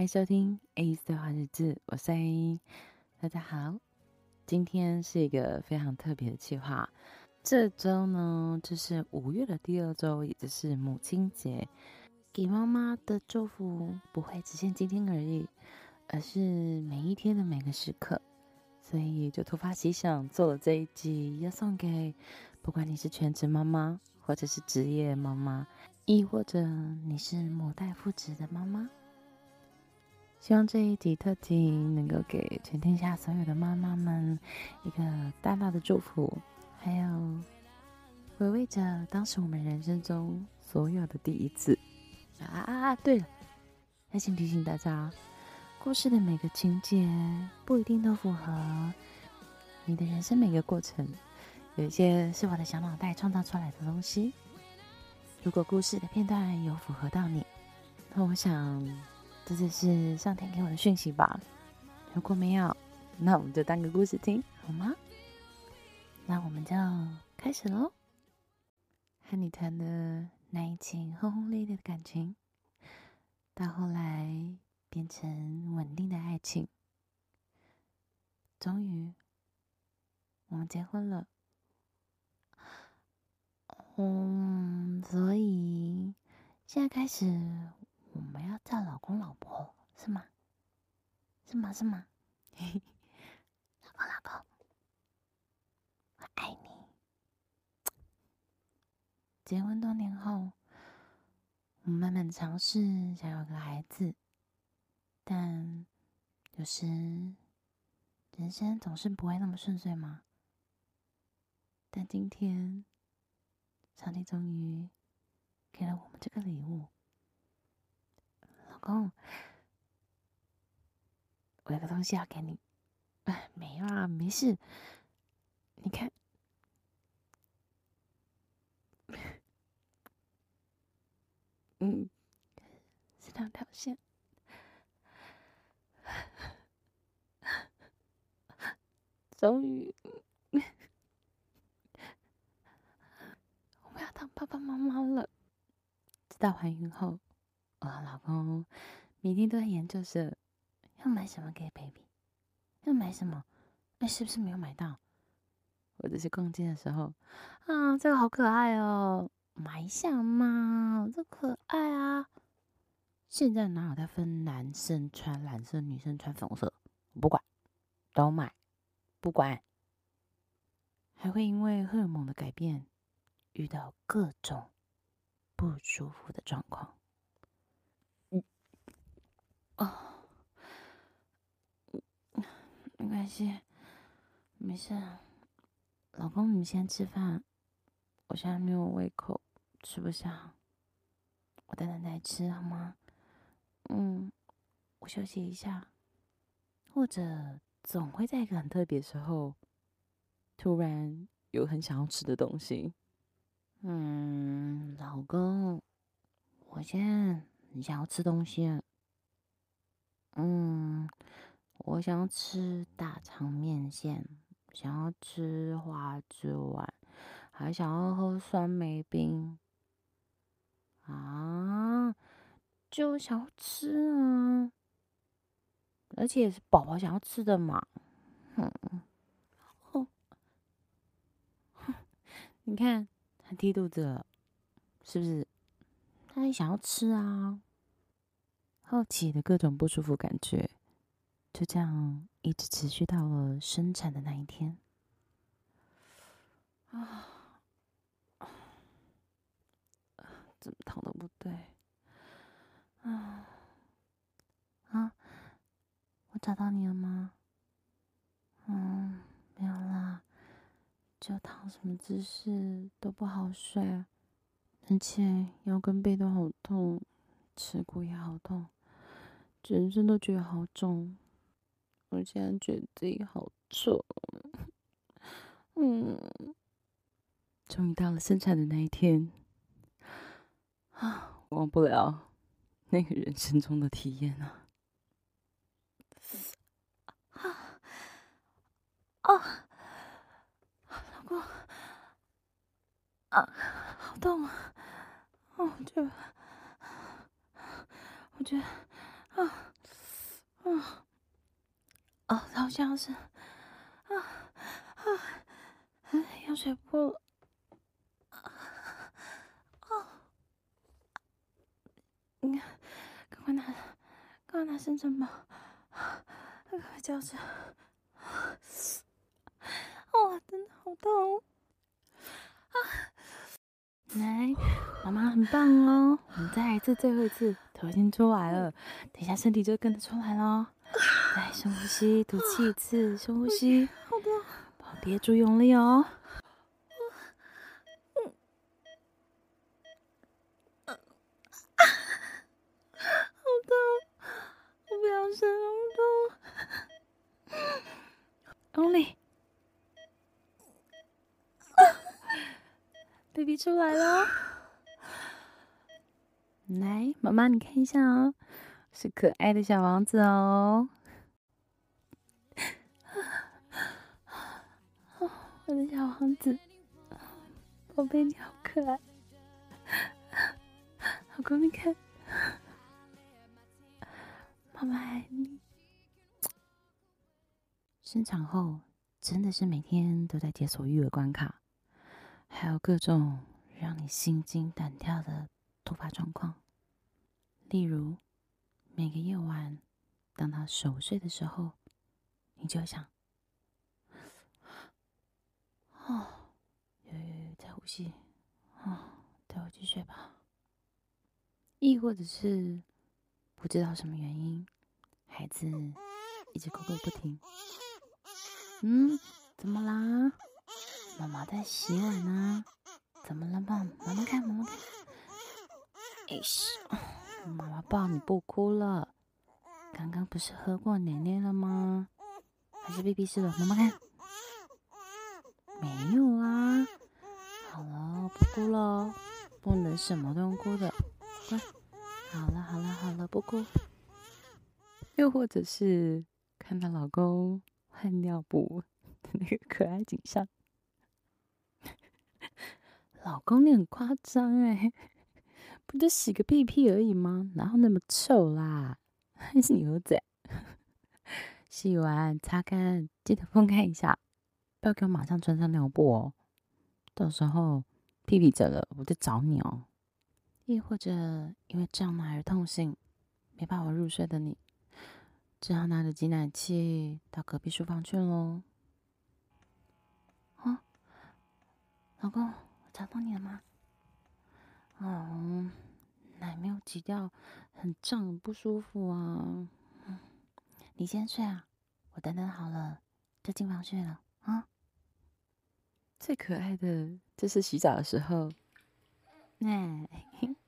欢迎收听 A 的话日志，我是 A。大家好，今天是一个非常特别的计划。这周呢，就是五月的第二周，也就是母亲节。给妈妈的祝福不会只限今天而已，而是每一天的每个时刻。所以就突发奇想，做了这一集，要送给不管你是全职妈妈，或者是职业妈妈，亦或者你是母带父职的妈妈。希望这一集特辑能够给全天下所有的妈妈们一个大大的祝福，还有回味着当时我们人生中所有的第一次。啊啊啊！对了，要先提醒大家。故事的每个情节不一定都符合你的人生每个过程，有一些是我的小脑袋创造出来的东西。如果故事的片段有符合到你，那我想这就是上天给我的讯息吧。如果没有，那我们就当个故事听，好吗？那我们就开始喽。和你谈的那一情轰轰烈烈的感情，到后来。变成稳定的爱情，终于，我们结婚了。嗯，所以现在开始，我们要叫老公老婆，是吗？是吗？是吗？老公老公，我爱你。结婚多年后，我们慢慢尝试想要个孩子。但有时，人生总是不会那么顺遂嘛。但今天，上帝终于给了我们这个礼物。老公，我有个东西要给你。哎，没有啊，没事。你看，嗯，是两条线。终于，我们要当爸爸妈妈了。知道怀孕后，老公每天都在研究着要买什么给 baby，要买什么？哎，是不是没有买到？或者是逛街的时候，啊，这个好可爱哦，买一下嘛，这可爱啊。现在哪有在分男生穿蓝色，女生穿粉红色？我不管，都买。不管，还会因为荷尔蒙的改变，遇到各种不舒服的状况。哦，没关系，没事。老公，你先吃饭，我现在没有胃口，吃不下。我等等再吃好吗？嗯，我休息一下，或者。总会在一个很特别时候，突然有很想要吃的东西。嗯，老公，我现在很想要吃东西。嗯，我想要吃大肠面线，想要吃花枝丸，还想要喝酸梅冰。啊，就想要吃啊！而且也是宝宝想要吃的嘛，嗯，哼，你看他踢肚子了，是不是？他也想要吃啊。好奇的各种不舒服感觉，就这样一直持续到了生产的那一天。啊，怎么躺都不对，啊啊，我。找到你了吗？嗯，没有啦，就躺什么姿势都不好睡，而且腰跟背都好痛，耻骨也好痛，全身都觉得好重，我现在觉得自己好丑。嗯，终于到了生产的那一天，啊，忘不了那个人生中的体验啊。啊，老公，啊，好痛啊！哦，我觉得，我觉得，啊，哦，好像是啊啊，羊水破了啊！你看，赶快拿，赶快拿生辰包，快快叫着！哦，真的好痛啊！来，妈妈很棒哦，我们再来一次，最后一次，头已经出来了，等一下身体就跟着出来了。来，深呼吸，吐气一次，深呼吸，好的，别住用力哦。嗯，好痛，我不要生那么痛，用力。baby 出来了，来，妈妈你看一下哦，是可爱的小王子哦。我的小王子，宝贝你好可爱，老公你看，妈妈爱你。生产后真的是每天都在解锁育儿关卡。还有各种让你心惊胆跳的突发状况，例如每个夜晚，当他熟睡的时候，你就想：“哦，有有有，在呼吸，哦，带我去睡吧。”亦或者是不知道什么原因，孩子一直哭个不停。嗯，怎么啦？妈妈在洗碗呢，怎么了嘛？妈妈看，妈妈看。哎呦，妈妈抱你不哭了。刚刚不是喝过奶奶了吗？还是 BB 吃了？妈妈看，没有啊。好了，不哭了，不能什么都哭的。乖，好了好了好了，不哭。又或者是看到老公换尿布的那个可爱景象。老公，你很夸张哎，不就洗个屁屁而已吗？哪有那么臭啦？还是你儿子？洗完擦干，记得分开一下，不要给我马上穿上尿布哦。到时候屁屁疹了，我就找你哦。亦或者因为胀奶而痛醒，没办法入睡的你，只好拿着挤奶器到隔壁书房去喽。啊，老公。我找到你了吗？哦，奶没有挤掉，很胀，很不舒服啊。嗯，你先睡啊，我等等好了就进房睡了啊。最可爱的就是洗澡的时候，哎，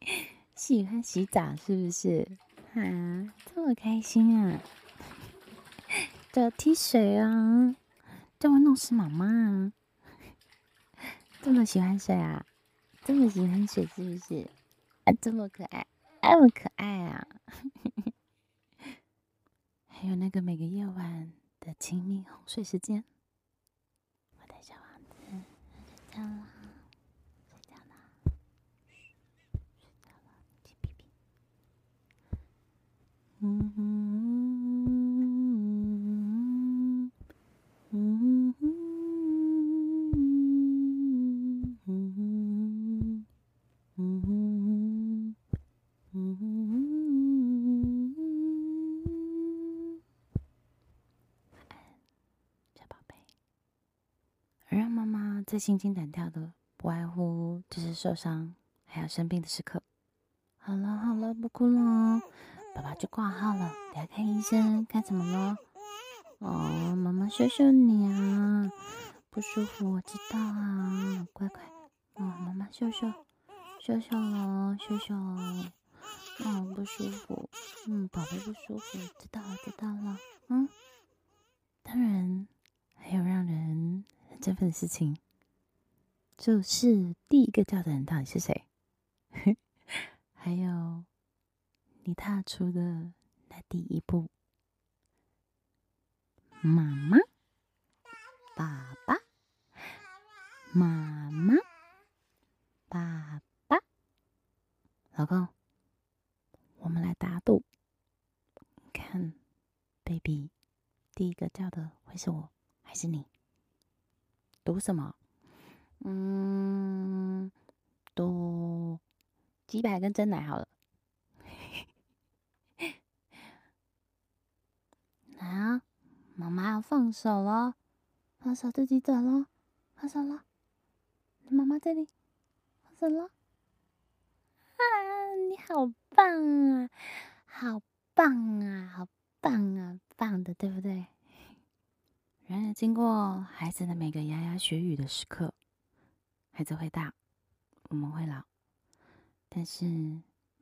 喜欢洗澡是不是？啊，这么开心啊！叫我踢水啊，叫我弄湿妈妈。这么喜欢水啊？这么喜欢水是不是？啊，这么可爱，这么可爱啊！还有那个每个夜晚的亲密哄睡时间，我的小王子睡觉了，睡觉了，睡觉了，去屁屁。嗯最心惊胆跳的，不外乎就是受伤，还有生病的时刻。好了好了，不哭了，爸爸去挂号了，等下看医生，看什么了？哦，妈妈秀秀你啊，不舒服，我知道啊，乖乖。哦，妈妈秀秀，秀秀了，秀秀了。哦，不舒服，嗯，宝贝不舒服，知道了知道了，嗯。当然，还有让人振奋的事情。就是第一个叫的人到底是谁？还有你踏出的那第一步，妈妈、爸爸、妈妈、爸爸、老公，我们来打赌，看，baby，第一个叫的会是我还是你？赌什么？嗯，赌鸡排跟珍奶好了。来啊，妈妈要放手了，放手自己走喽，放手了，妈妈这里，放手了。啊，你好棒啊，好棒啊，好棒啊，棒的，对不对？然而，经过孩子的每个牙牙学语的时刻，孩子会大，我们会老，但是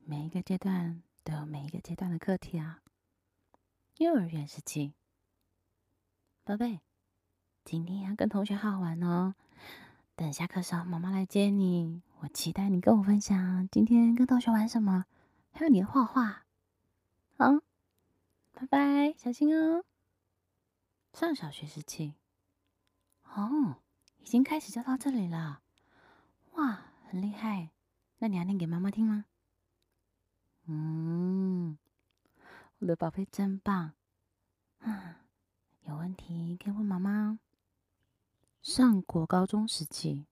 每一个阶段都有每一个阶段的课题啊。幼儿园时期，宝贝，今天要跟同学好好玩哦。等下课时候，妈妈来接你。我期待你跟我分享今天跟同学玩什么，还有你的画画。好，拜拜，小心哦。上小学时期，哦，已经开始教到这里了，很厉害。那你要念给妈妈听吗？嗯，我的宝贝真棒。啊，有问题可以问妈妈。上国高中时期，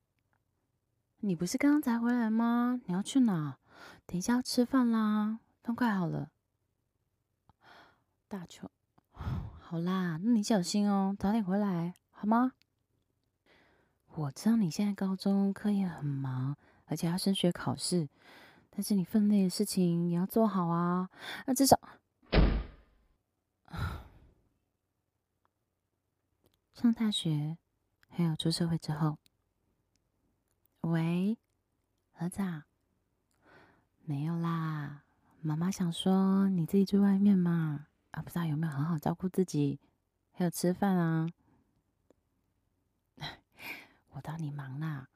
你不是刚刚才回来吗？你要去哪？等一下要吃饭啦，饭快好了。大球。好啦，那你小心哦，早点回来好吗？我知道你现在高中课业很忙，而且要升学考试，但是你分内的事情也要做好啊。那至少上大学还有出社会之后，喂，儿子啊，没有啦，妈妈想说你自己住外面嘛。啊，不知道有没有好好照顾自己，还有吃饭啊？我当你忙啦。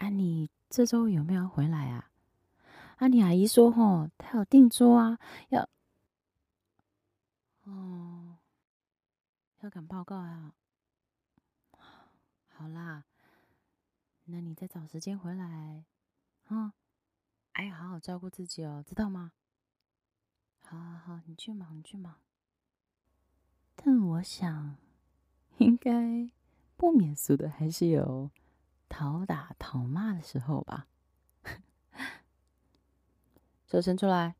啊，你这周有没有回来啊？啊，你阿姨说吼，她有订桌啊，要哦，要赶报告啊。好啦，那你再找时间回来，啊，哎，好好照顾自己哦，知道吗？好好好，你去忙，你去忙。但我想，应该不免俗的还是有讨打讨骂的时候吧。手伸出来。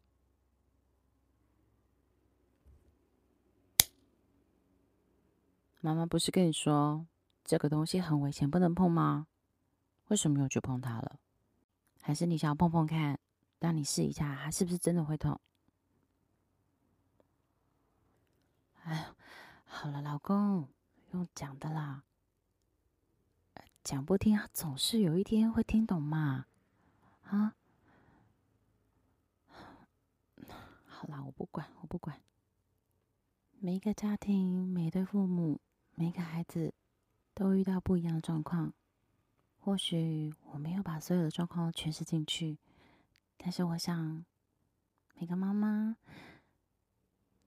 妈妈不是跟你说这个东西很危险，不能碰吗？为什么又去碰它了？还是你想要碰碰看，让你试一下，它是不是真的会痛？哎呀，好了，老公，用讲的啦，讲不听，总是有一天会听懂嘛，啊？好啦，我不管，我不管。每一个家庭，每对父母，每一个孩子，都遇到不一样的状况。或许我没有把所有的状况诠释进去，但是我想，每个妈妈。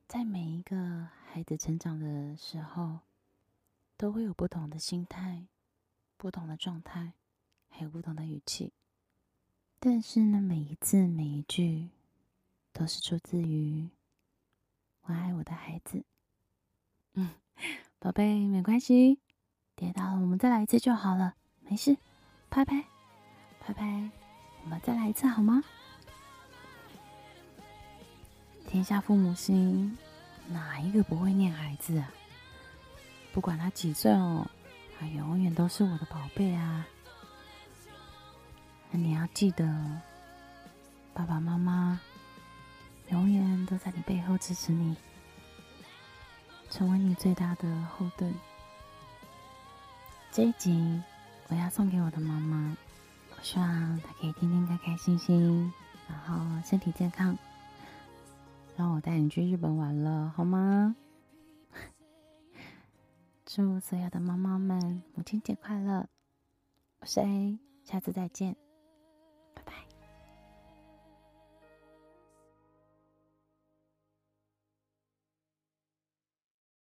在每一个孩子成长的时候，都会有不同的心态、不同的状态，还有不同的语气。但是呢，每一字每一句，都是出自于我爱我的孩子。嗯，宝贝，没关系，跌倒了我们再来一次就好了，没事，拍拍，拍拍，我们再来一次好吗？天下父母心，哪一个不会念孩子啊？不管他几岁哦，永远都是我的宝贝啊！那你要记得，爸爸妈妈永远都在你背后支持你，成为你最大的后盾。这一集我要送给我的妈妈，我希望她可以天天开开心心，然后身体健康。让我带你去日本玩了，好吗？祝所有的猫猫们母亲节快乐！我是 A，下次再见。